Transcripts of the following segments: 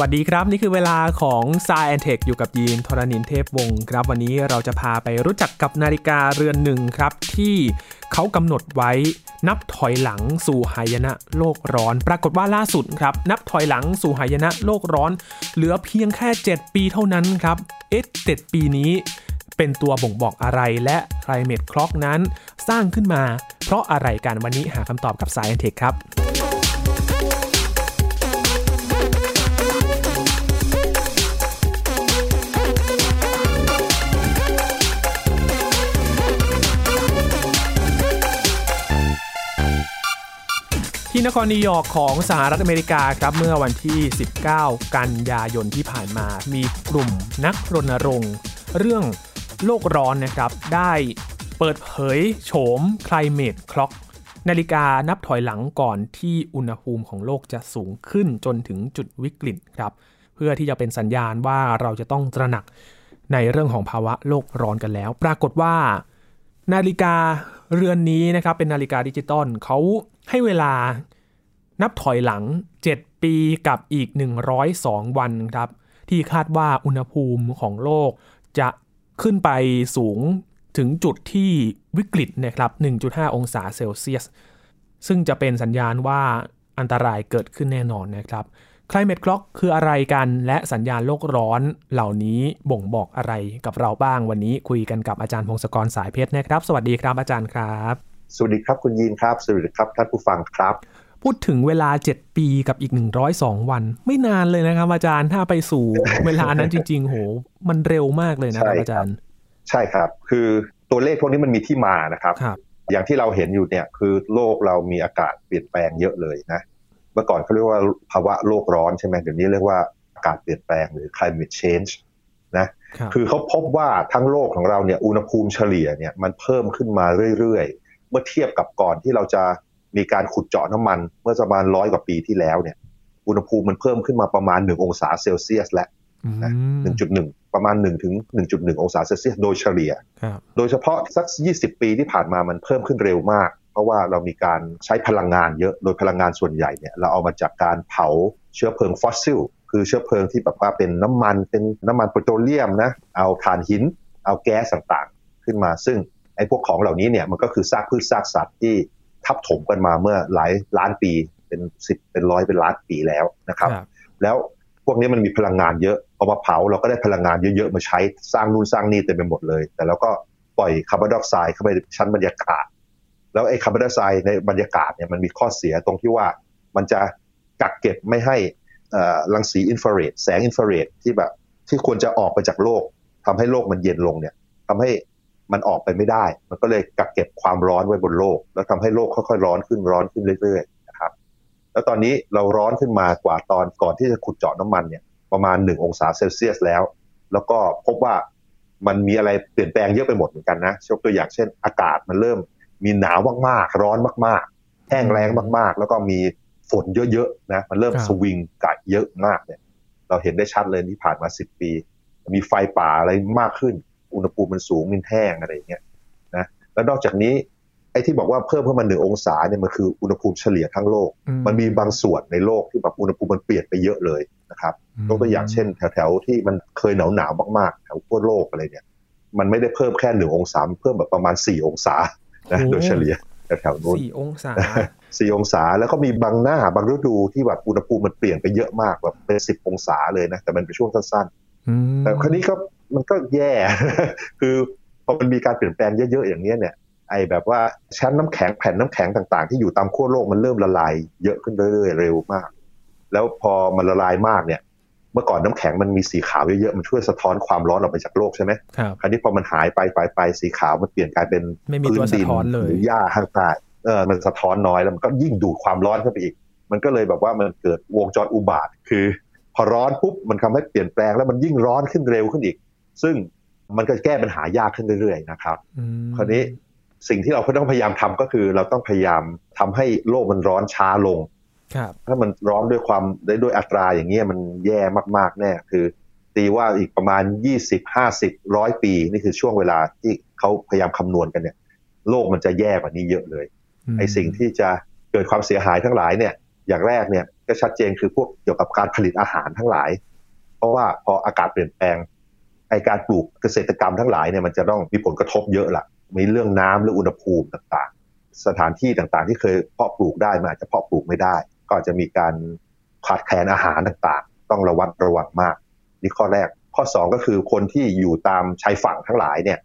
วัสดีครับ นี่คือเวลาของ s ายแอนเทคอยู่กับยีนทรณินเทพวงศ์ครับ วันนี้เราจะพาไปรู้จักกับนาฬิกาเรือนหนึ่งครับ ที่เขากำหนดไว้นับถอยหลังสู่หายนะโลกร้อน ปรากฏว่าล่าสุดครับ นับถอยหลังสู่หายนะโลกร้อน เหลือเพียงแค่ 7 ปีเท่านั้นครับเอ๊ะเจ็ดปีนี้เป็นตัวบ่งบอกอะไรและ Climate Clock นั้น สร้างขึ้นมา เพราะอะไรกันวันนี้หาคำตอบกับ Science Tech ครับ ที่นครนิวยอร์กของสหรัฐอเมริกาครับเมื่อวันที่ 19 กันยายนที่ผ่านมา มีกลุ่มนักรณรงค์เรื่องโลกร้อนนะครับได้เปิดเผยโฉม Climate Clock นาฬิกานับถอยหลังก่อนที่อุณหภูมิของโลกจะสูงขึ้นจนถึงจุดวิกฤตครับ เพื่อที่จะเป็นสัญญาณว่าเราจะต้องตระหนักในเรื่องของภาวะโลกร้อนกันแล้ว ปรากฏว่า นาฬิกาเรือนนี้นะครับเป็นนาฬิกาดิจิตอลเขาให้เวลา นับถอยหลัง 7 ปีกับอีก 102 วันครับ ที่คาดว่าอุณหภูมิของโลก จะขึ้นไปสูงถึงจุดที่วิกฤตนะครับ 1.5 องศาเซลเซียส ซึ่งจะเป็นสัญญาณว่าอันตรายเกิดขึ้นแน่นอนนะครับ Climate Clock คืออะไรกันและสัญญาณโลกร้อนเหล่านี้บ่งบอกอะไรกับเราบ้างวันนี้คุยกันกับอาจารย์พงศกรสายเพชรนะครับ สวัสดีครับอาจารย์ครับ สวัสดีครับคุณยีนครับ สวัสดีครับท่านผู้ฟังครับ พูดถึงเวลา 7 ปีกับอีก 102 วัน ไม่นานเลยนะครับ อาจารย์ถ้าไปสู่เวลานั้นจริง ๆ โห มันเร็วมากเลยนะครับอาจารย์ ใช่ครับ คือตัวเลขพวกนี้มันมีที่มานะครับครับอย่างที่เราเห็นอยู่เนี่ยคือโลกเรามีอากาศเปลี่ยนแปลงเยอะเลยนะเมื่อก่อนเขาเรียกว่าภาวะโลกร้อนใช่ไหมเดี๋ยวนี้เรียกว่าอากาศเปลี่ยนแปลงหรือ climate change นะครับคือเขาพบว่าทั้งโลกของเราเนี่ยอุณหภูมิเฉลี่ยเนี่ยมันเพิ่มขึ้นมาเรื่อยๆ เมื่อเทียบกับก่อนที่เราจะ มีการขุดเจาะน้ำมันเมื่อประมาณร้อยกว่าปีที่แล้วเนี่ยอุณหภูมิมันเพิ่มขึ้นมาประมาณ1องศาเซลเซียสแล้วนะอืม1.1ประมาณ1ถึง1.1องศาเซลเซียสโดยเฉลี่ยครับโดยเฉพาะสัก20ปีที่ผ่านมามันเพิ่มขึ้นเร็วมาก เพราะว่าเรามีการใช้พลังงานเยอะ โดยพลังงานส่วนใหญ่เนี่ยเราเอามาจากการเผาเชื้อเพลิงฟอสซิล คือเชื้อเพลิงที่แบบว่าเป็นน้ำมันเป็นน้ำมันปิโตรเลียมนะ เอาถ่านหิน เอาแก๊สต่างๆ ขึ้นมา ซึ่งไอ้พวกของเหล่านี้เนี่ยมันก็คือซากพืชซากสัตว์ที่ ทับถมกันมาเมื่อหลายล้านปีเป็นสิบเป็นร้อยเป็นล้านปีแล้วนะครับครับแล้วพวกนี้มันมีพลังงานเยอะพอมาเผาเราก็ได้พลังงานเยอะๆมาใช้สร้างนู่นสร้างนี่เต็มไปหมดเลย แต่เราก็ปล่อยคาร์บอนไดออกไซด์เข้าไปชั้นบรรยากาศ แล้วไอ้คาร์บอนไดออกไซด์ในบรรยากาศเนี่ยมันมีข้อเสียตรงที่ว่ามันจะกักเก็บไม่ให้เอ่อรังสีอินฟราเรดแสงอินฟราเรดที่แบบที่ควรจะออกไปจากโลกทำให้โลกมันเย็นลงเนี่ยทำให้ มันออกไปไม่ได้ มันก็เลยกักเก็บความร้อนไว้บนโลก แล้วทำให้โลกค่อยๆร้อนขึ้นร้อนขึ้นเรื่อยๆนะครับ แล้วตอนนี้เราร้อนขึ้นมากว่าตอนก่อนที่จะขุดเจาะน้ำมันเนี่ยประมาณ 1 องศาเซลเซียสแล้ว แล้วก็พบว่ามันมีอะไรเปลี่ยนแปลงเยอะไปหมดเหมือนกันนะยกตัวอย่างเช่น อากาศมันเริ่มมีหนาวมากๆ ร้อนมากๆ แห้งแล้งมากๆ แล้วก็มีฝนเยอะๆนะมันเริ่มครับสวิงกะเยอะมากเนี่ย เราเห็นได้ชัดเลยที่ผ่านมา 10 ปี มีไฟป่าอะไรมากขึ้น อุณหภูมิมันสูงมันแห้งอะไรอย่างเงี้ยนะแล้วนอกจากนี้ไอ้ที่บอกว่าเพิ่มเพิ่มมาหนึ่งองศาเนี่ยมันคืออุณหภูมิเฉลี่ยทั้งโลกอืมันมีบางส่วนในโลกที่แบบอุณหภูมิมันเปลี่ยนไปเยอะเลยนะครับยกตัวอย่างเช่นแถวๆที่มันเคยหนาวหนาวๆมากๆ แถวขั้วโลกอะไรเนี่ย มันไม่ได้เพิ่มแค่หนึ่งองศามันเพิ่มแบบประมาณสี่องศานะโอ้โดยเฉลี่ยแถวๆนู้นสี่องศาสี่องศาแล้วก็มีบางหน้าบางฤดูที่แบบอุณหภูมิมันเปลี่ยนไปเยอะมากแบบเป็นสิบองศาเลยนะแต่มันเป็นช่วงสั้นอืมๆ แต่คราวนี้ก็มันก็แย่ คือพอมันมีการเปลี่ยนแปลงเยอะๆอย่างเนี้ยเนี่ย ไอแบบว่าชั้นน้ำแข็งแผ่นน้ำแข็งต่างๆ ที่อยู่ตามขั้วโลกมันเริ่มละลายเยอะขึ้นเรื่อยๆเร็วมาก แล้วพอมันละลายมากเนี่ย เมื่อก่อนน้ำแข็งมันมีสีขาวเยอะๆมันช่วยสะท้อนความร้อนออกไปจากโลกใช่ไหมครับคราวนี้พอมันหายไปไปไปสีขาวมันเปลี่ยนกลายเป็นไม่มีตัวพื้นดินสะท้อนเลยหรือหญ้าข้างใต้เออมันสะท้อนน้อยแล้วมันก็ยิ่งดูดความร้อนเข้าไปอีก มันก็เลยแบบว่ามันเกิดวงจรอุบาทคือพ อร้อนปุ๊บมันทำให้เปลี่ยนแปลงแล้วมันยิ่งร้อนขึ้นเร็วขึ้นอีก ซึ่งมันก็แก้ปัญหายากขึ้นเรื่อยๆนะครับอืมคราวนี้สิ่งที่เราต้องพยายามทำก็คือ เราต้องพยายามทำให้โลกมันร้อนช้าลงครับถ้ามันร้อนด้วยความได้ด้วยอัตราอย่างเงี้ยมันแย่มากๆแน่คือ ตีว่าอีกประมาณ 20 50ร้อยปี นี่คือช่วงเวลาที่เขาพยายามคำนวณกันเนี่ย โลกมันจะแย่กว่านี้เยอะเลยไอ้สิ่งที่จะเกิดความเสียหายทั้งหลายเนี่ย อย่างแรกเนี่ย ก็ชัดเจนคือพวกเกี่ยวกับการผลิตอาหารทั้งหลาย เพราะว่าพออากาศเปลี่ยนแปลงไอการปลูกเกษตรกรรมทั้งหลายเนี่ยมันจะต้องมีผลกระทบเยอะละมีเรื่องน้ำหรืออุณหภูมิต่างๆ สถานที่ต่างๆ ที่เคยเพาะปลูกได้มันอาจจะเพาะปลูกไม่ได้ ก็อาจจะมีการขาดแคลนอาหารต่างๆ ต้องระวัดระวังมาก นี่ข้อแรก ข้อ 2 ก็คือคนที่อยู่ตามชายฝั่งทั้งหลายเนี่ย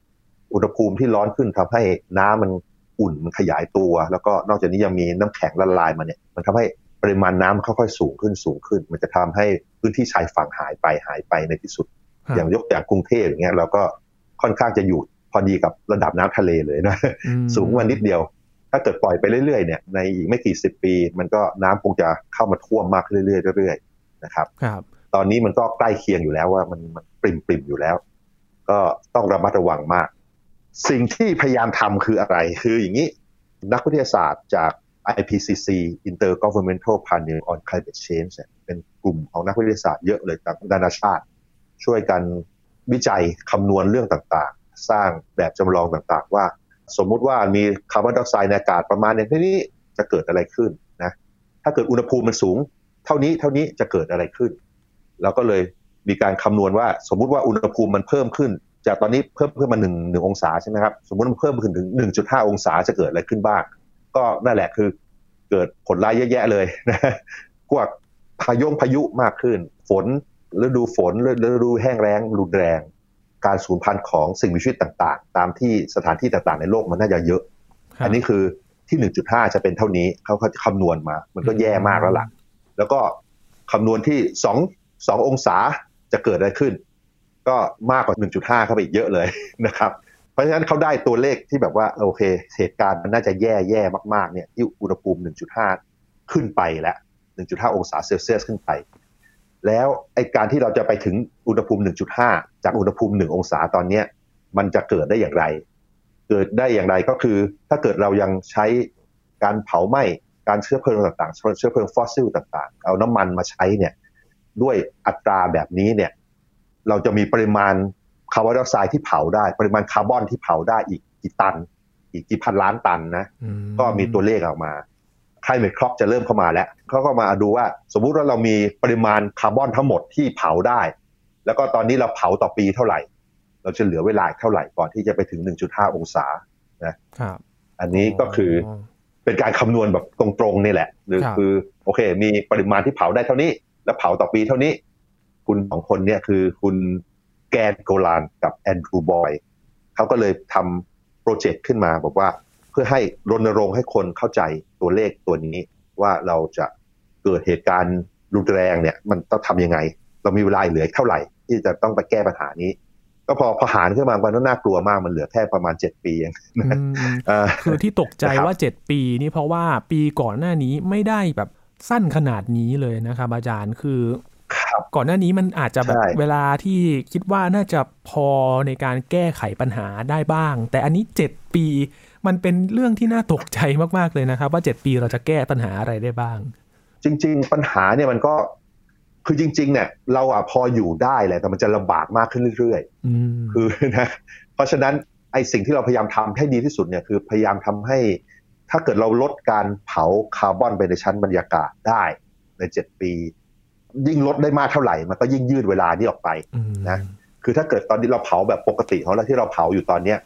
อุณหภูมิที่ร้อนขึ้นทำให้น้ำมันอุ่นมันขยายตัว แล้วก็นอกจากนี้ยังมีน้ำแข็งละลายมาเนี่ย มันทำให้ ริมาณน้ำค่อยๆสูงขึ้นสูงขึ้น มันจะทำให้พื้นที่ชายฝั่งหายไปหายไปในที่สุด อย่างยกอย่างกรุงเทพอย่างเงี้ยเราก็ค่อนข้างจะอยู่พอดีกับระดับน้ำทะเลเลยนะสูงมานิดเดียว ถ้าเกิดปล่อยไปเรื่อยๆเนี่ยในอีกไม่กี่สิบปี มันก็น้ำคงจะเข้ามาท่วมมากเรื่อยๆเรื่อยๆนะครับครับ ตอนนี้มันก็ใกล้เคียงอยู่แล้วว่ามันมันปริมปริมอยู่แล้ว ก็ต้องระมัดระวังมาก สิ่งที่พยายามทำคืออะไร คืออย่างนี้ นักวิทยาศาสตร์จาก IPCC Intergovernmental Panel on Climate Change เป็นกลุ่มของนักวิทยาศาสตร์เยอะเลยจากนานาชาติ ช่วยกันวิจัยคำนวณเรื่องต่างๆ สร้างแบบจำลองต่างๆ ว่า สมมุติว่ามีคาร์บอนไดออกไซด์ในอากาศประมาณอย่างนี้จะเกิดอะไรขึ้นนะถ้าเกิดอุณหภูมิมันสูง เท่านี้เท่านี้จะเกิดอะไรขึ้นเราก็เลยมีการคำนวณว่า สมมุติว่าอุณหภูมิมันเพิ่มขึ้น จากตอนนี้เพิ่มเพิ่มมาหนึ่งหนึ่งองศาใช่ไหมครับสมมติมันเพิ่มขึ้นถึงหนึ่งจุดห้าองศาจะเกิดอะไรขึ้นบ้าง ก็นั่นแหละคือ เกิดผลร้ายเยอะแยะเลยนะพวกพายุพายุมากขึ้น ฝนฤดูฝนฤดูแห้งแล้งรุนแรง การสูญพันธุ์ของสิ่งมีชีวิตต่างๆ ตามที่สถานที่ต่างๆ ในโลกมันน่าจะเยอะ อันนี้คือที่ 1.5 จะเป็นเท่านี้เขาเขาจะคำนวณมา มันก็แย่มากแล้วล่ะ แล้วก็คำนวณที่2 2องศาจะเกิดอะไรขึ้น ก็มากกว่า 1.5 เข้าไปอีกเยอะเลยนะครับ เพราะฉะนั้นเขาได้ตัวเลขที่แบบว่าโอเคเหตุการณ์มันน่าจะแย่แย่มากๆเนี่ยที่อุณหภูมิ 1.5 ขึ้นไปแล้ว1.5 องศาเซลเซียสขึ้นไป แล้วไอ้การที่เราจะไปถึงอุณหภูมิ 1.5 จากอุณหภูมิ 1 องศาตอนเนี้ยมันจะเกิดได้อย่างไร เกิดได้อย่างไรก็คือ ถ้าเกิดเรายังใช้การเผาไหม้การเชื้อเพลิงต่างๆ เชื้อเพลิงฟอสซิลต่าง ๆ เอาน้ำมันมาใช้เนี่ยด้วยอัตราแบบนี้เนี่ย เราจะมีปริมาณ คาร์บอนไดออกไซด์ที่เผาได้ ปริมาณคาร์บอนที่เผาได้อีกกี่ตัน อีกกี่พันล้านตันนะก็มีตัวเลขออกมา climate clock จะเริ่มเข้ามาแล้วเขาก็มาดูว่าสมมุติว่าเรามีปริมาณคาร์บอนทั้งหมดที่เผาได้ แล้วก็ตอนนี้เราเผาต่อปีเท่าไหร่ เราจะเหลือเวลาเท่าไหร่ก่อนที่จะไปถึง 1.5 องศานะครับอันนี้ก็คือเป็นการคำนวณแบบตรงๆนี่แหละ หรือคือโอเค มีปริมาณที่เผาได้เท่านี้ แล้วเผาต่อปีเท่านี้ คุณสองคนเนี่ยคือคุณ แกนโกลานกับแอนดรูบอยเขาก็เลยทำโปรเจกต์ขึ้นมาบอกว่าเพื่อให้รณรงค์ให้คนเข้าใจตัวเลขตัวนี้ ว่าเราจะเกิดเหตุการณ์รุนแรงเนี่ย มันต้องทำยังไง เรามีเวลาเหลือเท่าไหร่ ที่จะต้องไปแก้ปัญหานี้ ก็พอพอหารขึ้นมามันน่ากลัวมากมันเหลือแค่ประมาณ7ปีเองคือที่ตกใจว่า7ปีนี่เพราะว่าปีก่อนหน้านี้ไม่ได้แบบสั้นขนาดนี้เลยนะครับอาจารย์คือ ก่อนหน้านี้มันอาจจะแบบเวลาที่คิดว่าน่าจะพอในการแก้ไขปัญหาได้บ้าง แต่อันนี้ 7 ปี มันเป็นเรื่องที่น่าตกใจมากๆเลยนะครับ ว่า 7 ปีเราจะแก้ปัญหาอะไรได้บ้าง จริง ๆ ปัญหาเนี่ยมันก็คือจริง ๆ เนี่ย เราอะพออยู่ได้แหละแต่มันจะลำบากมากขึ้นเรื่อยๆคือนะเพราะฉะนั้นไอ้สิ่งที่เราพยายามทำให้ดีที่สุดเนี่ยคือพยายามทำให้ ถ้าเกิดเราลดการเผาคาร์บอนไปในชั้นบรรยากาศได้ในเจ็ดปี ยิ่งลดได้มากเท่าไหร่ มันก็ยิ่งยืดเวลานี้ออกไปนะคือถ้าเกิดตอนนี้เราเผาแบบปกติของเราที่เราเผาอยู่ตอนเนี้ย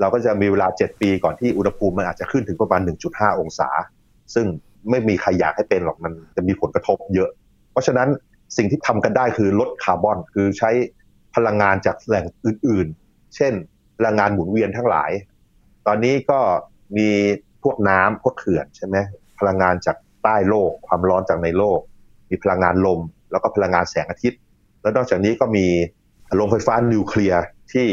เราก็จะมีเวลาเจ็ดปีก่อนที่อุณหภูมิมันอาจจะขึ้นถึงประมาณ 1.5 องศา ซึ่งไม่มีใครอยากให้เป็นหรอกมันจะมีผลกระทบเยอะ เพราะฉะนั้นสิ่งที่ทำกันได้คือลดคาร์บอน คือใช้พลังงานจากแหล่งอื่น ๆ เช่น พลังงานหมุนเวียนทั้งหลาย ตอนนี้ก็มีพวกน้ำพวกเขื่อนใช่ไหมพลังงานจากใต้โลกความร้อนจากในโลก มีพลังงานลม แล้วก็พลังงานแสงอาทิตย์ แล้วนอกจากนี้ก็มีโรงไฟฟ้านิวเคลียร์ที่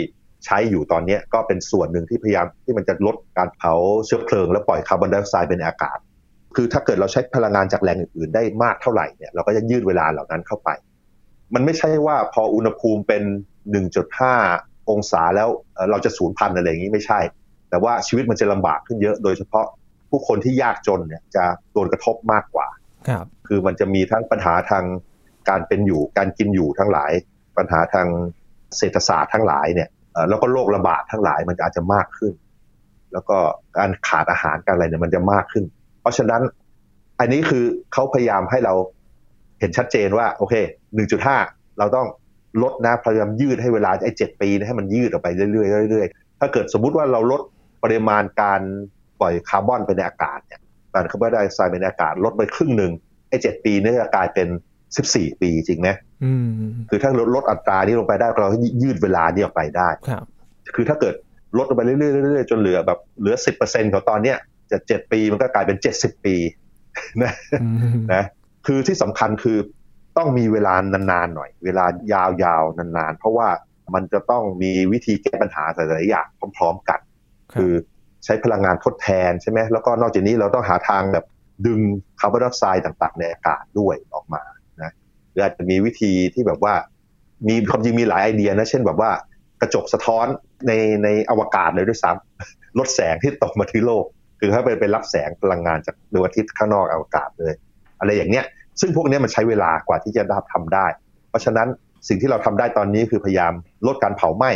ใช้อยู่ตอนนี้ก็เป็นส่วนหนึ่งที่พยายามที่มันจะลดการเผาเชื้อเพลิง และปล่อยคาร์บอนไดออกไซด์เป็นอากาศ คือถ้าเกิดเราใช้พลังงานจากแหล่งอื่นๆ ได้มากเท่าไหร่เนี่ยเราก็จะยืดเวลาเหล่านั้นเข้าไป มันไม่ใช่ว่าพออุณหภูมิเป็น 1.5 องศาแล้วเราจะสูญพันธุ์อะไรอย่างนี้ไม่ใช่ แต่ว่าชีวิตมันจะลำบากขึ้นเยอะ โดยเฉพาะผู้คนที่ยากจนเนี่ยจะโดนกระทบมากกว่า ครับคือมันจะมีทั้งปัญหาทางการเป็นอยู่การกินอยู่ทั้งหลาย ปัญหาทางเศรษฐศาสตร์ทั้งหลายเนี่ยแล้วก็โรคระบาดทั้งหลายมันอาจจะมากขึ้น แล้วก็การขาดอาหารการอะไรเนี่ยมันจะมากขึ้น เพราะฉะนั้นอันนี้คือเขาพยายามให้เราเห็นชัดเจนว่า โอเค 1.5 เราต้องลดนะพยายามยืดให้เวลาไอ้เจ็ดปีนะให้มันยืดออกไปเรื่อยๆเรื่อยๆถ้าเกิดสมมุติว่าเราลดปริมาณการปล่อยคาร์บอนไปในอากาศเนี่ย การคาร์บอนไดออกไซด์ไปในอากาศลดไปครึ่งหนึ่งไอ้เจ็ดปีนี่จะกลายเป็น14ปีจริงไหมอืมคือถ้าลดลดอัตรานี้ลงไปได้เรายืดเวลานี้ออกไปได้ครับคือถ้าเกิดลดลงไปเรื่อยๆเรื่อยๆจนเหลือแบบเหลือ10%ของตอนเนี้ยจะเจ็ดปีมันก็กลายเป็น70ปีนะอืมนะคือที่สำคัญคือต้องมีเวลานานๆหน่อย เวลายาวๆนานๆ เพราะว่ามันจะต้องมีวิธีแก้ปัญหาหลายๆอย่างพร้อม ๆ กัน คือ ใช้พลังงานทดแทนใช่ไหมแล้วก็นอกจากนี้เราต้องหาทางแบบดึงคาร์บอนไดออกไซด์ต่างๆ ในอากาศด้วยออกมานะหรืออาจจะมีวิธีที่แบบว่า มีความจริงมีหลายไอเดียนะ เช่นแบบว่ากระจกสะท้อนในในอวกาศเลยด้วยซ้ำลดแสงที่ตกมาที่โลก คือถ้าไปไปรับแสงพลังงานจากดวงอาทิตย์ข้างนอกอวกาศเลย อะไรอย่างเนี้ย ซึ่งพวกนี้มันใช้เวลากว่าที่จะได้ทำได้ เพราะฉะนั้นสิ่งที่เราทำได้ตอนนี้คือพยายามลดการเผาไหม้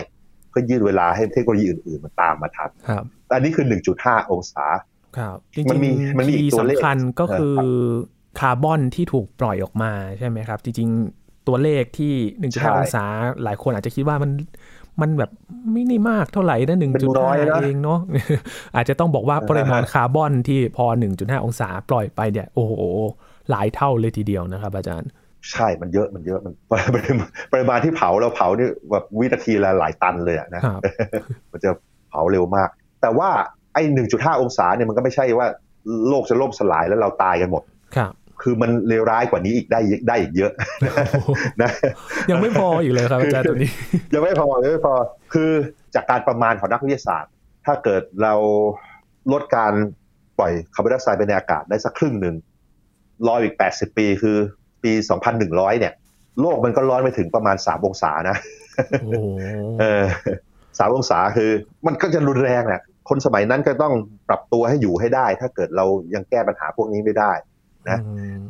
พื่อยืดเวลาให้เทคโนโลยีอื่น ๆมันตามมาทันครับ อันนี้คือ 1.5 องศาครับจมัรินงมีมันมีอีที่กตัวเลขสำคัญก็เออคือคาร์บอนที่ถูกปล่อยออกมาใช่ไหมครับ จริง ๆ ตัวเลขที่ใช่1.5 องศา หลายคนอาจจะคิดว่ามันมันแบบไม่ได้มากเท่าไหร่นะเป็นน้อยนะ1.5เองเนาะอาจจะต้องบอกว่าปริมาณคาร์บอนที่พอ 1.5 องศาปล่อยไปเนี่ยโอ้โหหลายเท่าเลยทีเดียวนะครับอาจารย์ ใช่มันเยอะมันเยอะมันปริมาณปริมาณที่เผาเราเผานี่แบบวินาทีละหลายตันเลยอะนะครับมันจะเผาเร็วมาก แต่ว่าไอ้1.5องศาเนี่ยมันก็ไม่ใช่ว่าโลกจะล่มสลายแล้วเราตายกันหมดครับคือมันเลวร้ายกว่านี้อีกได้ได้อีกเยอะนะยังไม่พออีกเลยครับอาจารย์ตัวนี้ ยังไม่พอยังไม่พอคือจากการประมาณของนักวิทยาศาสตร์ ถ้าเกิดเราลดการปล่อยคาร์บอนไดออกไซด์ไปในอากาศได้สักครึ่งหนึ่งรออีก 80 ปีคือ ปี 2,100 เนี่ย โลกมันก็ร้อนไปถึงประมาณ 3 องศานะโอ้โหเออสามองศาคือ มันก็จะรุนแรงแหละคนสมัยนั้นก็ต้องปรับตัวให้อยู่ให้ได้ ถ้าเกิดเรายังแก้ปัญหาพวกนี้ไม่ได้นะ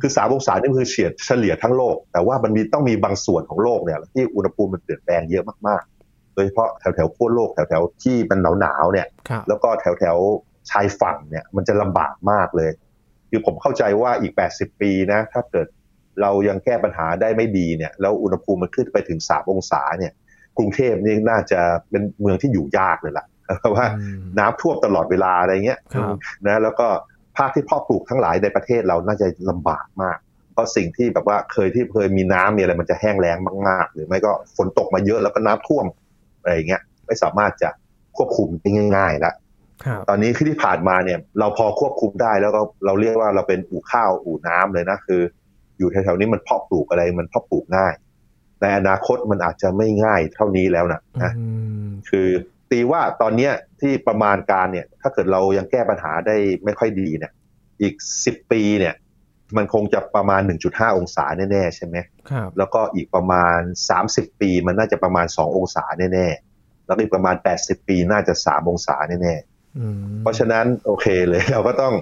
คือสามองศานี่คือเฉียดเฉลี่ยทั้งโลก แต่ว่ามันมีต้องมีบางส่วนของโลกเนี่ยที่อุณหภูมิมันเปลี่ยนแปลงเยอะมากๆ โดยเฉพาะแถวแถวๆขั้วโลกแถวแถวๆที่มันหนาวหนาวๆเนี่ยครับแล้วก็แถวแถวๆชายฝั่งเนี่ยมันจะลำบากมากเลย คือผมเข้าใจว่าอีก 80 ปีนะ ถ้าเกิด เรายังแก้ปัญหาได้ไม่ดีเนี่ยแล้วอุณหภูมิมันขึ้นไปถึง3องศาเนี่ย กรุงเทพนี่น่าจะเป็นเมืองที่อยู่ยากเลยล่ะเพราะว่าอืมน้ำท่วมตลอดเวลาอะไรเงี้ยครับนะแล้วก็ภาคที่เพาะปลูกทั้งหลายในประเทศเราน่าจะลำบากมาก เพราะสิ่งที่แบบว่าเคยที่เคยมีน้ำมีอะไรมันจะแห้งแล้งมากๆ หรือไม่ก็ฝนตกมาเยอะแล้วก็น้ำท่วมอะไรอย่างเงี้ยไม่สามารถจะควบคุมได้ง่ายๆละครับตอนนี้ที่ผ่านมาเนี่ยเราพอควบคุมได้แล้วก็เราเรียกว่าเราเป็นอู่ข้าวอู่น้ำเลยนะคือ อยู่แถวๆนี้มันเพาะปลูกอะไรมันเพาะปลูกง่าย ในอนาคตมันอาจจะไม่ง่ายเท่านี้แล้วนะนะอืมคือตีว่าตอนเนี้ยที่ประมาณการเนี่ย ถ้าเกิดเรายังแก้ปัญหาได้ไม่ค่อยดีเนี่ย อีกสิบปีเนี่ย มันคงจะประมาณ 1.5 องศาแน่ๆใช่ไหมครับแล้วก็อีกประมาณ 30 ปีมันน่าจะประมาณ 2 องศาแน่ๆแล้วก็อีกประมาณ 80 ปีน่าจะ 3 องศาแน่ๆอืมเพราะฉะนั้นโอเคเลยเราก็ต้อง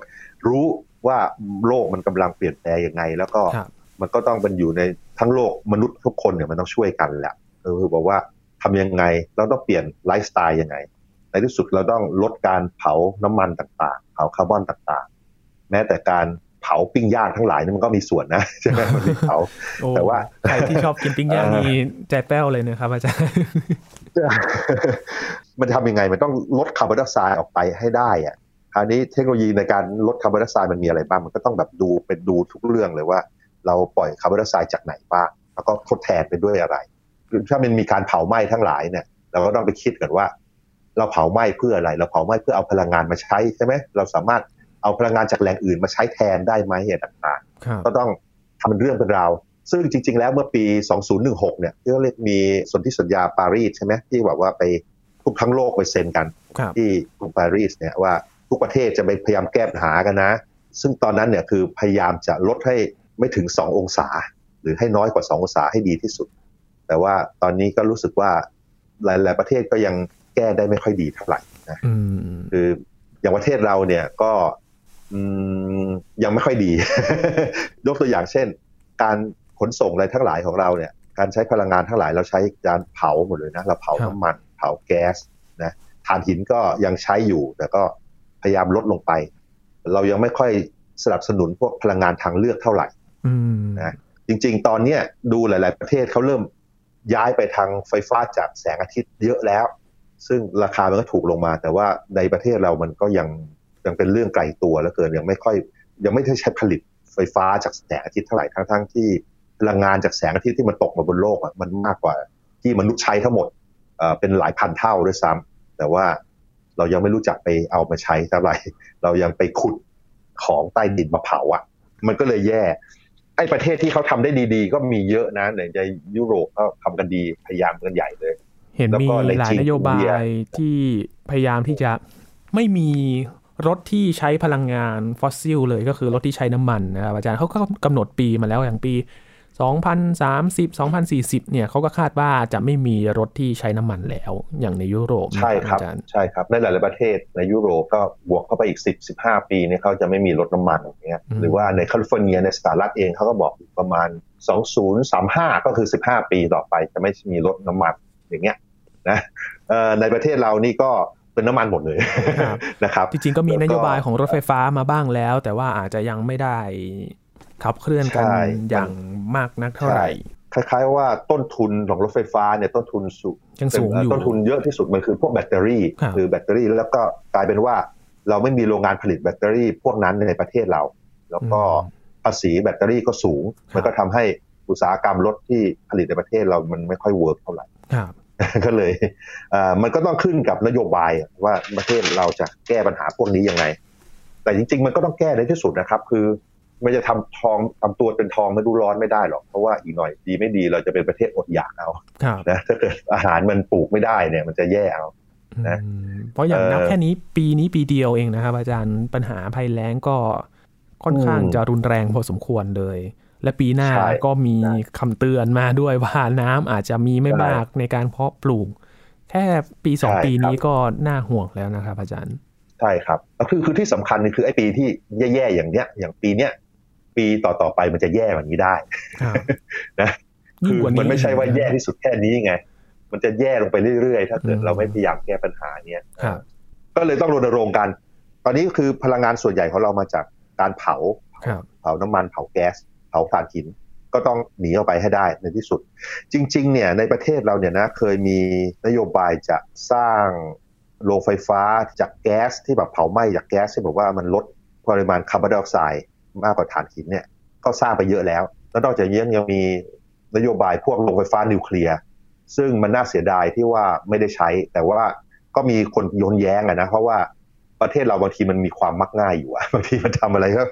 รู้ ว่าโลกมันกำลังเปลี่ยนแปลงยังไง แล้วก็ครับมันก็ต้องเป็นอยู่ในทั้งโลกมนุษย์ทุกคนเนี่ยมันต้องช่วยกันแหละเออคือบอกว่าทำยังไงเราต้องเปลี่ยนไลฟ์สไตล์ยังไง ในที่สุดเราต้องลดการเผาน้ำมันต่างๆ เผาคาร์บอนต่างๆ แม้แต่การเผาปิ้งย่างทั้งหลายนี่มันก็มีส่วนนะใช่ไหมมันมีเผาโอ้แต่ว่าใครที่ชอบกินปิ้งย่างเออนี่ใจแป้วเลยนะครับอาจารย์มันทำยังไงมันต้องลดคาร์บอนไดออกไซด์ออกไปให้ได้อะ คราวนี้เทคโนโลยีในการลดคาร์บอนไดออกไซด์มันมีอะไรบ้าง มันก็ต้องแบบดูเป็นดูทุกเรื่องเลยว่า เราปล่อยคาร์บอนไดออกไซด์จากไหนบ้าง แล้วก็ทดแทนไปด้วยอะไรคือถ้ามันมีการเผาไหม้ทั้งหลายเนี่ยเราก็ต้องไปคิดกันว่า เราเผาไหม้เพื่ออะไร เราเผาไหม้เพื่อเอาพลังงานมาใช้ใช่ไหมเราสามารถเอาพลังงานจากแหล่งอื่นมาใช้แทนได้ไหมเนี่ยต่างๆครับก็ต้องทำเป็นเรื่องเป็นราว ซึ่งจริง ๆ แล้วเมื่อปี 2016 เนี่ยที่เขาเรียกมีสนธิสัญญาปารีสใช่ไหมที่แบบว่าไปทุกทั้งโลกไปเซ็นกันครับที่กรุงปารีสเนี่ยว่า ทุกประเทศจะไปพยายามแก้ปัญหากันนะ ซึ่งตอนนั้นเนี่ยคือพยายามจะลดให้ไม่ถึง 2 องศา หรือให้น้อยกว่า 2 องศาให้ดีที่สุด แต่ว่าตอนนี้ก็รู้สึกว่าหลายๆประเทศก็ยังแก้ได้ไม่ค่อยดีเท่าไหร่นะอืมคืออย่างประเทศเราเนี่ยก็อืมยังไม่ค่อยดี ยกตัวอย่างเช่น การขนส่งอะไรทั้งหลายของเราเนี่ย การใช้พลังงานทั้งหลายเราใช้การเผาหมดเลยนะ เราเผาครับน้ำมัน เผาแก๊สนะถ่านหินก็ยังใช้อยู่แต่ก็ พยายามลดลงไป เรายังไม่ค่อยสนับสนุนพวกพลังงานทางเลือกเท่าไหร่อืมนะจริง ๆ ตอนเนี้ยดูหลาย ๆ ประเทศเขาเริ่มย้ายไปทางไฟฟ้าจากแสงอาทิตย์เยอะแล้ว ซึ่งราคามันก็ถูกลงมา แต่ว่าในประเทศเรามันก็ยังยังเป็นเรื่องไกลตัวแล้วเกินยังไม่ค่อย ยังไม่ได้ใช้ผลิตไฟฟ้าจากแสงอาทิตย์เท่าไหร่ทั้งทั้งที่พลังงานจากแสงอาทิตย์ที่มันตกมาบนโลกอะมันมากกว่าที่มนุษย์ใช้ทั้งหมดเอ่อเป็นหลายพันเท่าด้วยซ้ำแต่ว่า เรายังไม่รู้จักไปเอามาใช้เท่าไหร่ เรายังไปขุดของใต้ดินมาเผาอะ มันก็เลยแย่ ไอ้ประเทศที่เขาทำได้ดีๆ ก็มีเยอะนะในในยุโรปก็ทำกันดีพยายามกันใหญ่เลย เห็นแล้วมีก็ในหลายจีนนโยบาอินเดียยที่พยายามที่จะไม่มีรถที่ใช้พลังงานฟอสซิลเลยก็คือรถที่ใช้น้ำมันนะครับอาจารย์เขาก็กำหนดปีมาแล้วอย่างปี 2030 2040 เนี่ยเขาก็คาดว่าจะไม่มีรถที่ใช้น้ำมันแล้วอย่างในยุโรปนะใช่ครับอาจารย์ใช่ครับในหลาย ๆ ประเทศในยุโรปก็บวกเข้าไปอีก 10 15 ปีเนี่ยเขาจะไม่มีรถน้ำมันอย่างเงี้ยอืมหรือว่าในแคลิฟอร์เนียในสหรัฐเองเขาก็บอกประมาณ 2035 ก็คือ 15 ปีต่อไปจะไม่มีรถน้ำมันอย่างเงี้ยนะเอ่อในประเทศเรานี่ก็เป็นน้ำมันหมดเลยครับนะครับจริง ๆ ก็มีแล้วก็นโยบายของรถไฟฟ้ามาบ้างแล้ว แต่ว่าอาจจะยังไม่ได้ขับเคลื่อนกันใช่อย่าง มากนักเท่าไหร่คล้าย ๆ ว่าต้นทุนของรถไฟฟ้าเนี่ยต้นทุนสูงยังสูงอยู่ต้นทุนเยอะที่สุดมันคือพวกแบตเตอรี่ครับคือแบตเตอรี่แล้วก็กลายเป็นว่าเราไม่มีโรงงานผลิตแบตเตอรี่พวกนั้นในประเทศเรา แล้วก็ภาษีแบตเตอรี่ก็สูง มันก็ทำให้อุตสาหกรรมรถที่ผลิตในประเทศเรามันไม่ค่อย work เท่าไหร่ครับก็เลยเอ่อมันก็ต้องขึ้นกับนโยบายว่าประเทศเราจะแก้ปัญหาพวกนี้ยังไง แต่จริง ๆ มันก็ต้องแก้ในที่สุดนะครับ คือ มันจะทำทองทำตัวเป็นทองไม่รู้ร้อนไม่ได้หรอก เพราะว่าอีกหน่อยดีไม่ดีเราจะเป็นประเทศอดอยากเอาครับนะถ้าเกิดอาหารมันปลูกไม่ได้เนี่ยมันจะแย่เอานะอืมเพราะอย่างนับเอ่อแค่นี้ปีนี้ปีเดียวเองนะครับอาจารย์ปัญหาภัยแล้งก็ค่อนข้างอืมจะรุนแรงพอสมควรเลย และปีหน้าใช่ก็มีใช่คำเตือนมาด้วยว่าน้ำอาจจะมีไม่ใช่มากในการเพาะปลูก แค่ปีสองใช่ปีครับนี้ก็น่าห่วงแล้วนะครับอาจารย์ใช่ครับแล้วคือคือที่สำคัญคือไอ้ปีที่แย่ๆอย่างเนี้ยอย่างปีเนี้ย ปีต่อๆไปมันจะแย่กว่านี้ได้ครับนะยิ่คืงอกว่านี้มันไม่ใช่ว่าอีกนะแย่ที่สุดแค่นี้ไงมันจะแย่ลงไปเรื่อยๆ ถ้าเกิดอืมเราไม่พยายามแก้ปัญหาเนี้ยครับก็เลยต้องรณรงค์กัน ตอนนี้คือพลังงานส่วนใหญ่ของเรามาจากการเผาครับเผาน้ำมันเผาแก๊ส เผาถ่านหิน ก็ต้องหนีออกไปให้ได้ในที่สุด จริง ๆ เนี่ยในประเทศเราเนี่ยนะเคยมีนโยบายจะสร้างโรงไฟฟ้าจากแก๊สที่แบบเผาไหม้จากแก๊สที่บอกว่ามันลดปริมาณคาร์บอนไดออกไซด์ มากกว่าถ่านหินเนี่ยก็สร้างไปเยอะแล้ว แล้วนอกจากนี้ยังมีนโยบายพวกโรงไฟฟ้านิวเคลียร์ซึ่งมันน่าเสียดายที่ว่าไม่ได้ใช้ แต่ว่าก็มีคนโยนแย้งอะนะเพราะว่าประเทศเราบางทีมันมีความมักง่ายอยู่อะบางทีมันทำอะไรก็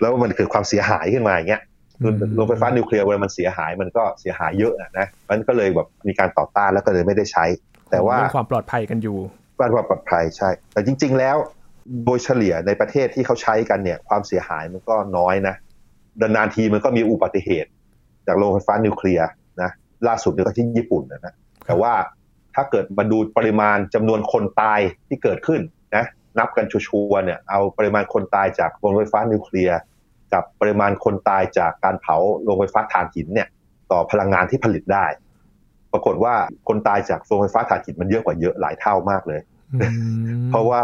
แล้วมันเกิดความเสียหายขึ้นมาอย่างเงี้ยคือโรงไฟฟ้านิวเคลียร์เวลามันเสียหายมันก็เสียหายเยอะอะนะมันก็เลยแบบมีการต่อต้านแล้วก็เลยไม่ได้ใช้ แต่ว่าเรื่องความปลอดภัยกันอยู่บ้านความปลอดภัยใช่ แต่จริง ๆ แล้ว โดยเฉลี่ยในประเทศที่เขาใช้กันเนี่ย ความเสียหายมันก็น้อยนะนานๆทีมันก็มีอุบัติเหตุ จากโรงไฟฟ้านิวเคลียร์นะล่าสุดเนี่ยก็ที่ญี่ปุ่นนะนะแต่ว่าถ้าเกิดมาดูปริมาณจำนวนคนตายที่เกิดขึ้นนะนับกันชัวร์ๆเนี่ยเอาปริมาณคนตายจากโรงไฟฟ้านิวเคลียร์กับปริมาณคนตายจากการเผาโรงไฟฟ้าถ่านหินเนี่ย ต่อพลังงานที่ผลิตได้ ปรากฏว่าคนตายจากโรงไฟฟ้าถ่านหินมันเยอะกว่าเยอะหลายเท่ามากเลยอืมเพราะว่า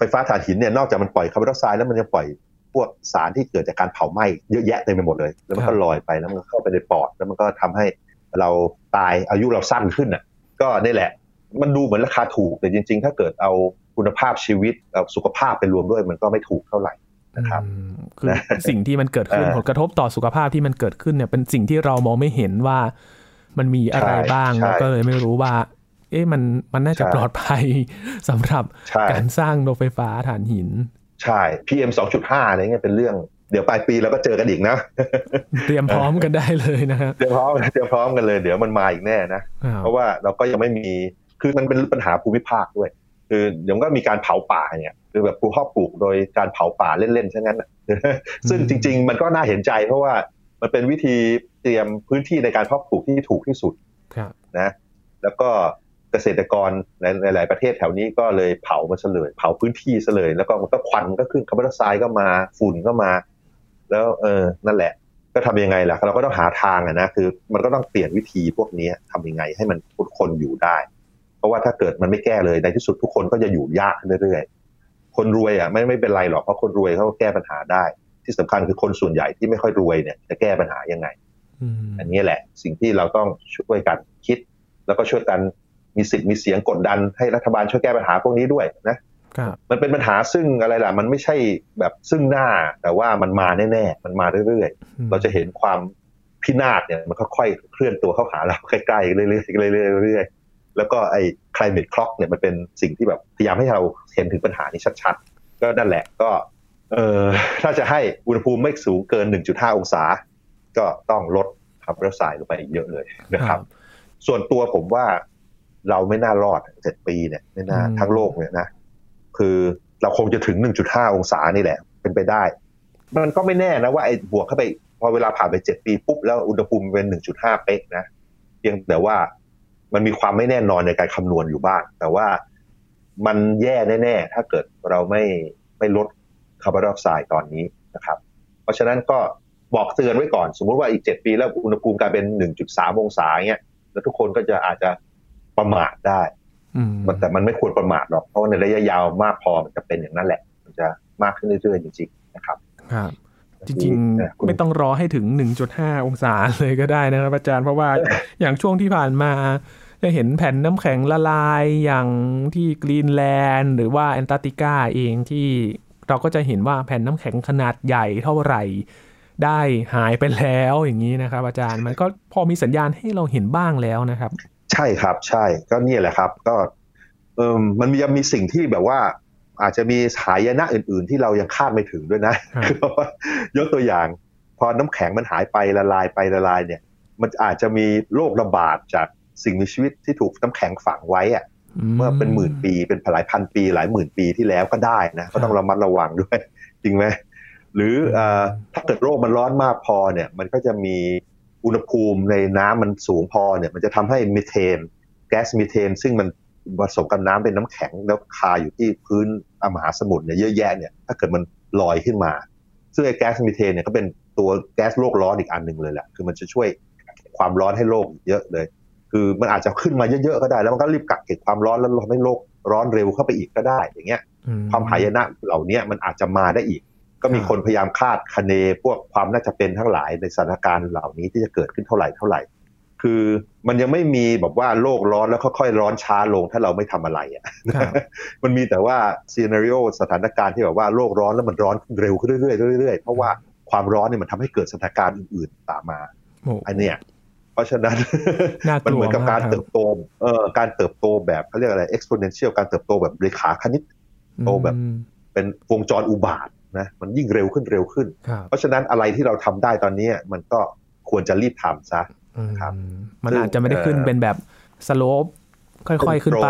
ไฟฟ้าถ่านหินเนี่ยนอกจากมันปล่อยคาร์บอนไดออกไซด์แล้วมันยังปล่อยพวกสารที่เกิดจากการเผาไหม้เยอะแยะเต็มไปหมดเลย แล้วมันก็ลอยไปแล้วมันก็เข้าไปในปอด แล้วมันก็ทำให้เราตายอายุเราสั้นขึ้นอะ ก็นี่แหละ มันดูเหมือนราคาถูกแต่จริง ๆ ถ้าเกิดเอาคุณภาพชีวิตเอาสุขภาพไปรวมด้วยมันก็ไม่ถูกเท่าไหร่นะครับอืมคือสิ่งที่มันเกิดขึ้นเออผลกระทบต่อสุขภาพที่มันเกิดขึ้นเนี่ยเป็นสิ่งที่เรามองไม่เห็นว่ามันมีอะไรใช่บ้างใช่แล้วก็เลยไม่รู้ว่า เอ๊ะมันมันน่าจะใช่ปลอดภัยสำหรับใช่การสร้างโรงไฟฟ้าถ่านหิน ใช่ PM 2.5อะไรเงี้ยเป็นเรื่องเดี๋ยวปลายปีเราก็เจอกันอีกนะ เตรียมพร้อมกันได้เลยนะครับเตรียมพร้อมเตรียมพร้อมกันเลย เดี๋ยวมันมาอีกแน่นะครับเพราะว่าเราก็ยังไม่มีคือมันเป็นปัญหาภูมิภาคด้วย คือเดี๋ยวมันก็มีการเผาป่าเนี่ยคือแบบปลูกข้าวปลูกโดยการเผาป่าเล่นๆใช่งั้นน่ะซึ่งจริง ๆ มันก็น่าเห็นใจ เพราะว่ามันเป็นวิธีเตรียมพื้นที่ในการเพาะปลูกที่ถูกที่สุดครับนะ แล้วก็ เกษตรกรในในหลายประเทศแถวนี้ก็เลยเผามันซะเลย เผาพื้นที่ซะเลย แล้วก็มันก็ควันก็ขึ้นคาร์บอนไดออกไซด์ก็มาฝุ่นก็มา แล้วเออนั่นแหละ ก็ทำยังไงล่ะเราก็ต้องหาทางอะนะคือ มันก็ต้องเปลี่ยนวิธีพวกนี้ทำยังไงให้มันทุกคนอยู่ได้ เพราะว่าถ้าเกิดมันไม่แก้เลยในที่สุดทุกคนก็จะอยู่ยากขึ้นเรื่อยๆคนรวยอะไม่ไม่เป็นไรหรอกเพราะคนรวยเขาก็แก้ปัญหาได้ ที่สำคัญคือคนส่วนใหญ่ที่ไม่ค่อยรวยเนี่ยจะแก้ปัญหายังไงอันนี้แหละ สิ่งที่เราต้องช่วยกันคิด แล้วก็ช่วยกัน มีสิทธิ์มีเสียงกดดันให้รัฐบาลช่วยแก้ปัญหาพวกนี้ด้วยนะมันเป็นปัญหาซึ่งอะไรล่ะ มันไม่ใช่แบบซึ่งหน้าแต่ว่ามันมาแน่ๆ มันมาเรื่อยๆ เราจะเห็นความพินาศเนี่ยมันค่อยๆเคลื่อนตัวเข้าหาเราใกล้ๆเรื่อยๆเรื่อยๆเรื่อยๆแล้วก็ไอ้ climate clock เนี่ยมันเป็นสิ่งที่แบบพยายามให้เราเห็นถึงปัญหานี้ชัดๆ ก็นั่นแหละก็เออถ้าจะให้อุณหภูมิไม่สูงเกิน 1.5 องศา ก็ต้องลดคาร์บอนไดออกไซด์ลงไปเยอะเลยนะครับ ส่วนตัวผมว่า เราไม่น่ารอดเจ็ดปีเนี่ยไม่น่าทั้งโลกเนี่ยนะคือเราคงจะถึง 1.5 องศานี่แหละ เป็นไปได้ มันก็ไม่แน่นะว่าไอ้บวกเข้าไป พอเวลาผ่านไปเจ็ดปีปุ๊บแล้วอุณหภูมิเป็น 1.5 เป๊กนะเพียงแต่ว่ามันมีความไม่แน่นอนในการคำนวณอยู่บ้าง แต่ว่ามันแย่แน่ๆ ถ้าเกิดเราไม่ไม่ลดคาร์บอนไดออกไซด์ตอนนี้นะครับ เพราะฉะนั้นก็บอกเตือนไว้ก่อน สมมุติว่าอีก 7 ปีแล้วอุณหภูมิกลายเป็น 1.3 องศาเงี้ยแล้วทุกคนก็จะอาจจะ ประมาทได้มันแต่มันไม่ควรประมาทหรอกเพราะในระยะยาวมากพอมันจะเป็นอย่างนั้นแหละ มันจะมากขึ้นเรื่อยๆจริงๆนะครับครับจริงๆ ไม่ต้องรอให้ถึง 1.5 องศาเลยก็ได้นะครับอาจารย์เพราะว่าอย่างช่วงที่ผ่านมาจะเห็นแผ่นน้ำแข็งละลายอย่างที่กรีนแลนด์หรือว่าแอนตาร์กติกาเองที่เราก็จะเห็นว่าแผ่นน้ำแข็งขนาดใหญ่เท่าไหร่ ได้หายไปแล้วอย่างนี้นะครับ อาจารย์มันก็พอมีสัญญาณให้เราเห็นบ้างแล้วนะครับ ใช่ครับ ใช่ก็นี่แหละครับ ก็เออมันยังมีสิ่งที่แบบว่า อาจจะมีหายนะอื่น ๆ ที่เรายังคาดไม่ถึงด้วยนะยกตัวอย่าง พอน้ำแข็งมันหายไปละลายไปละลายเนี่ย มันอาจจะมีโรคระบาดจากสิ่งมีชีวิตที่ถูกน้ำแข็งฝังไว้อะเมื่อเป็นหมื่นปีเป็นหลายพันปี หลายหมื่นปีที่แล้วก็ได้นะก็ต้องระมัดระวังด้วย จริงไหมหรือถ้าเกิดโรคมันร้อนมากพอเนี่ย มันก็จะมี อุณหภูมิในน้ำมันสูงพอเนี่ยมันจะทำให้มีเทนแก๊สมีเทน ซึ่งมันผสมกับน้ำเป็นน้ำแข็งแล้วคาอยู่ที่พื้นมหาสมุทรเนี่ยเยอะแยะเนี่ยถ้าเกิดมันลอยขึ้นมา ซึ่งไอ้แก๊สมีเทนเนี่ยก็เป็นตัวแก๊สโลกร้อนอีกอันหนึ่งเลยแหละคือมันจะช่วยความร้อนให้โลกเยอะเลย คือมันอาจจะขึ้นมาเยอะๆก็ได้ แล้วมันก็รีบกักเก็บความร้อนแล้วทำให้โลกร้อนเร็วเข้าไปอีกก็ได้อย่างเงี้ยความหายนะเหล่านี้มันอาจจะมาได้อีก ก็มีคนพยายามคาดคะเนพวกความน่าจะเป็นทั้งหลายในสถานการณ์เหล่านี้ที่จะเกิดขึ้นเท่าไหร่เท่าไหร่ คือมันยังไม่มีแบบว่าโลกร้อนแล้วค่อยๆร้อนช้าลงถ้าเราไม่ทำอะไรอะมันมีแต่ว่าซีนารีโอสถานการณ์ที่แบบว่าโลกร้อนแล้วมันร้อนเร็วขึ้นเรื่อยๆเรื่อยๆเพราะว่าความร้อนเนี่ยมันทำให้เกิดสถานการณ์อื่นๆตามมาอันเนี้ยราะฉะนั้นมันเหมือนกับการเติบโตเอ่อการเติบโตแบบเขาเรียกอะไร exponential การเติบโตแบบเรขาคณิตโตแบบเป็นวงจรอุบาท นะมันยิ่งเร็วขึ้นเร็วขึ้น เพราะฉะนั้นอะไรที่เราทำได้ตอนนี้มันก็ควรจะรีบทำซะครับมันอาจจะไม่ได้ขึ้นเป็นแบบสโลปค่อยๆ ขึ้นไป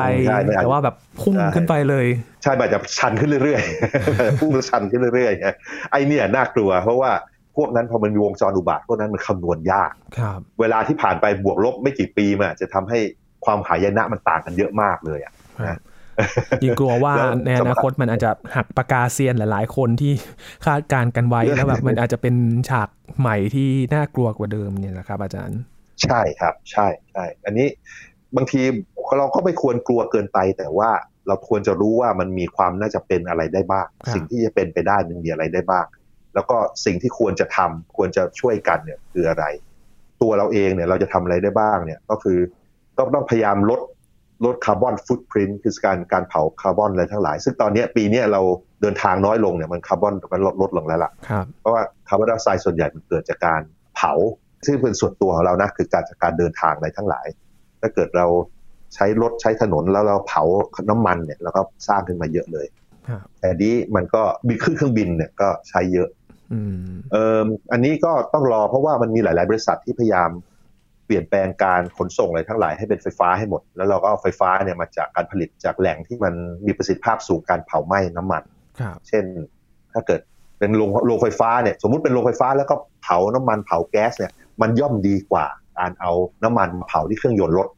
แต่ว่าแบบพุ่งขึ้นไปเลย ใช่แบบจะชันขึ้นเรื่อยๆพุ่งชันขึ้นเรื่อยๆไอเนี่ยน่ากลัว เพราะว่าพวกนั้นพอมันมีวงจรอุบาทพวกนั้นมันคำนวณยากครับเวลาที่ผ่านไปบวกลบไม่กี่ปีมันจะทำให้ความหายนะมันต่างกันเยอะมากเลยอะ ยิ่งกลัวว่าในอนาคตมันอาจจะหักปากกาเซียนหลาย ๆ คนที่คาดการกันไว้แล้วแบบมันอาจจะเป็นฉากใหม่ที่น่ากลัวกว่าเดิมเนี่ยนะครับ อาจารย์ ใช่ครับ ใช่ใช่อันนี้บางทีเราก็ไม่ควรกลัวเกินไป แต่ว่าเราควรจะรู้ว่ามันมีความน่าจะเป็นอะไรได้บ้าง สิ่งที่จะเป็นไปได้มันมีอะไรได้บ้าง แล้วก็สิ่งที่ควรจะทำควรจะช่วยกันเนี่ยคืออะไร ตัวเราเองเนี่ยเราจะทำอะไรได้บ้างเนี่ยก็คือต้องต้องพยายามลด ลดคาร์บอนฟุตพิ้นคือการการเผาคาร์บอนอะไรทั้งหลาย ซึ่งตอนนี้ปีนี้เราเดินทางน้อยลงเนี่ยมันคาร์บอนมันลดลดลงแล้วล่ะ เพราะว่าคาร์บอนไดออกไซด์ส่วนใหญ่มันเกิดจากการเผาซึ่งเป็นส่วนตัวของเรานะคือการจากการเดินทางอะไรทั้งหลาย ถ้าเกิดเราใช้รถใช้ถนนแล้วเราเผาน้ำมันเนี่ยเราก็สร้างขึ้นมาเยอะเลยแต่นี้มันก็บินขึ้นเครื่องบินเนี่ยก็ใช้เยอะเอ่ออันนี้ก็ต้องรอเพราะว่ามันมีหลาย ๆ บริษัทที่พยายามเปลี่ยนแปลงการขนส่งอะไรทั้งหลายให้เป็นไฟฟ้าให้หมด แล้วเราก็เอาไฟฟ้าเนี่ยมาจากการผลิตจากแหล่งที่มันมีประสิทธิภาพสูงการเผาไหม้น้ำมันเช่น ถ้าเกิดเป็นโรงโรงไฟฟ้าเนี่ยสมมุติเป็นโรงไฟฟ้าแล้วก็เผาน้ำมันเผาแก๊สเนี่ยมันย่อมดีกว่าการเอาน้ำมันมาเผาที่เครื่องยนต์รถ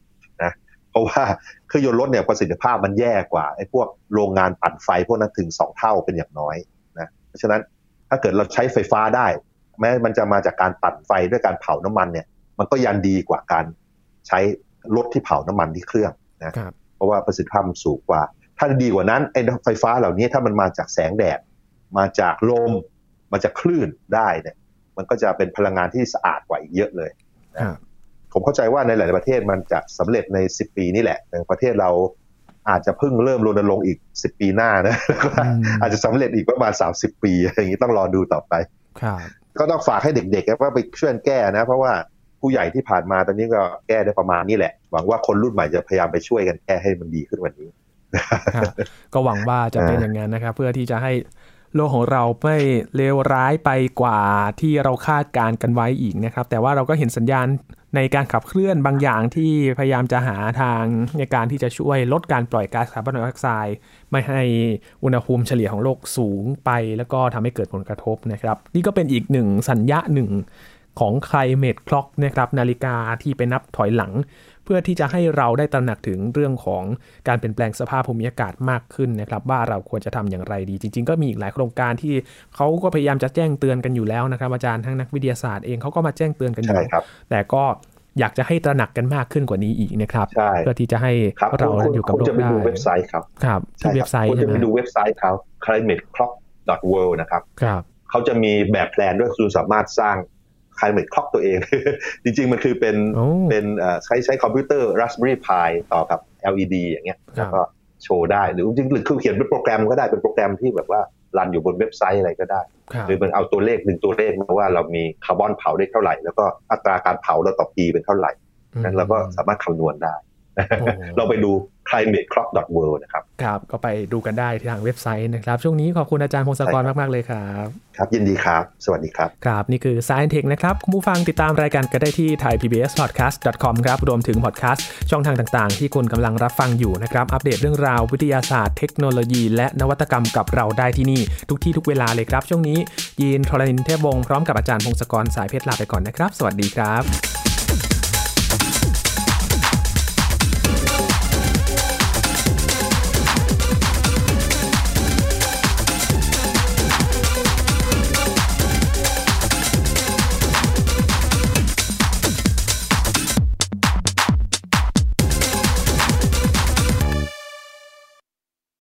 นะเพราะว่าเครื่องยนต์รถเนี่ยประสิทธิภาพมันแย่กว่าไอ้พวกโรงงานปั่นไฟพวกนั้นถึงสองเท่าเป็นอย่างน้อยนะเพราะฉะนั้นถ้าเกิดเราใช้ไฟฟ้าได้ แม้มันจะมาจากการปั่นไฟด้วยการเผาน้ำมันเนี่ย มันก็ยังดีกว่าการใช้รถที่เผาน้ำมันที่เครื่องนะเพราะว่าประสิทธิภาพมันสูงกว่า ถ้าดีกว่านั้นไอ้ไฟฟ้าเหล่านี้ถ้ามันมาจากแสงแดด มาจากลมมาจากคลื่นได้เนี่ยมันก็จะเป็นพลังงานที่สะอาดกว่าอีกเยอะเลยครับผมเข้าใจว่าในหลาย ๆ ประเทศมันจะสำเร็จใน 10 ปีนี่แหละแต่ประเทศเราอาจจะเพิ่งเริ่มรณรงค์อีก 10 ปีหน้านะแล้วก็อืมอาจจะสำเร็จอีกประมาณ 30 ปีอะไรอย่างนี้ต้องรอดูต่อไปครับก็ต้องฝากให้เด็ก ๆ ว่าไปช่วยกันแก้นะ เพราะว่า ผู้ใหญ่ที่ผ่านมาตอนนี้ก็แก้ได้ประมาณนี้แหละ หวังว่าคนรุ่นใหม่จะพยายามไปช่วยกันแก้ให้มันดีขึ้นวันนี้ ก็หวังว่าจะเป็นอ่าอย่างนั้นนะครับ เพื่อที่จะให้โลกของเราไม่เลวร้ายไปกว่าที่เราคาดการณ์กันไว้อีกนะครับ แต่ว่าเราก็เห็นสัญญาณในการขับเคลื่อนบางอย่างที่พยายามจะหาทางในการที่จะช่วยลดการปล่อยก๊าซคาร์บอนไดออกไซด์ไม่ให้อุณหภูมิเฉลี่ยของโลกสูงไป แล้วก็ทำให้เกิดผลกระทบนะครับ นี่ก็เป็นอีกหนึ่งสัญญาหนึ่ง ของ climate clock นะครับนาฬิกาที่ไปนับถอยหลัง เพื่อที่จะให้เราได้ตระหนักถึงเรื่องของการเปลี่ยนแปลงสภาพภูมิอากาศมากขึ้นนะครับ ว่าเราควรจะทำอย่างไรดี จริง ๆ ก็มีอีกหลายโครงการที่เขาก็พยายามจะแจ้งเตือนกันอยู่แล้วนะครับ อาจารย์ทั้งนักวิทยาศาสตร์เองเขาก็มาแจ้งเตือนกันอยู่ใช่ครับแต่ก็อยากจะให้ตระหนักกันมากขึ้นกว่านี้อีกนะครับใช่เพื่อที่จะให้ครับเราคุณอยู่กับคุณโลจะกไปได้ดูเว็บไซต์ครับครับที่เว็บไซต์คุณใช่จะไหมไปดูเว็บไซต์เขา climateclock.world นะครับครับเขาจะมีแบบ plan ด้วยคุณสามารถสร้าง climate clock ตัวเอง จริง ๆ มันคือเป็นโอ้เป็นเอ่อใช้ใช้คอมพิวเตอร์ Raspberry Pi ต่อกับ LED อย่างเงี้ยครับแล้วก็โชว์ได้หรือจริงๆหรือคือเขียนเป็นโปรแกรมก็ได้เป็นโปรแกรมที่แบบว่า run อยู่บนเว็บไซต์อะไรก็ได้ครับหรือมันเอาตัวเลขหนึ่งตัวเลขมาว่าเรามีคาร์บอนเผาได้เท่าไหร่ แล้วก็อัตราการเผาเราต่อปีเป็นเท่าไหร่นั้นเราก็สามารถคำนวณได้โอ้ เราไปดู climateclock.world นะครับครับ ก็ไปดูกันได้ทางเว็บไซต์นะครับ ช่วงนี้ขอบคุณอาจารย์พงศกรใช่ครับมาก ๆ เลยครับ ครับ ยินดีครับ สวัสดีครับ ครับ นี่คือ Science Tech นะครับ คุณผู้ฟังติดตามรายการกันได้ที่ thaipbspodcast.com ครับ รวมถึงพอดแคสต์ช่องทางต่าง ๆ ที่คุณกำลังรับฟังอยู่นะครับ อัปเดตเรื่องราววิทยาศาสตร์เทคโนโลยี และนวัตกรรมกับเราได้ที่นี่ ทุกที่ทุกเวลาเลยครับ ช่วงนี้ยีนทรณินเทพวงศ์พร้อมกับอาจารย์พงศกรสายเพชรลาไปก่อนนะครับ สวัสดีครับ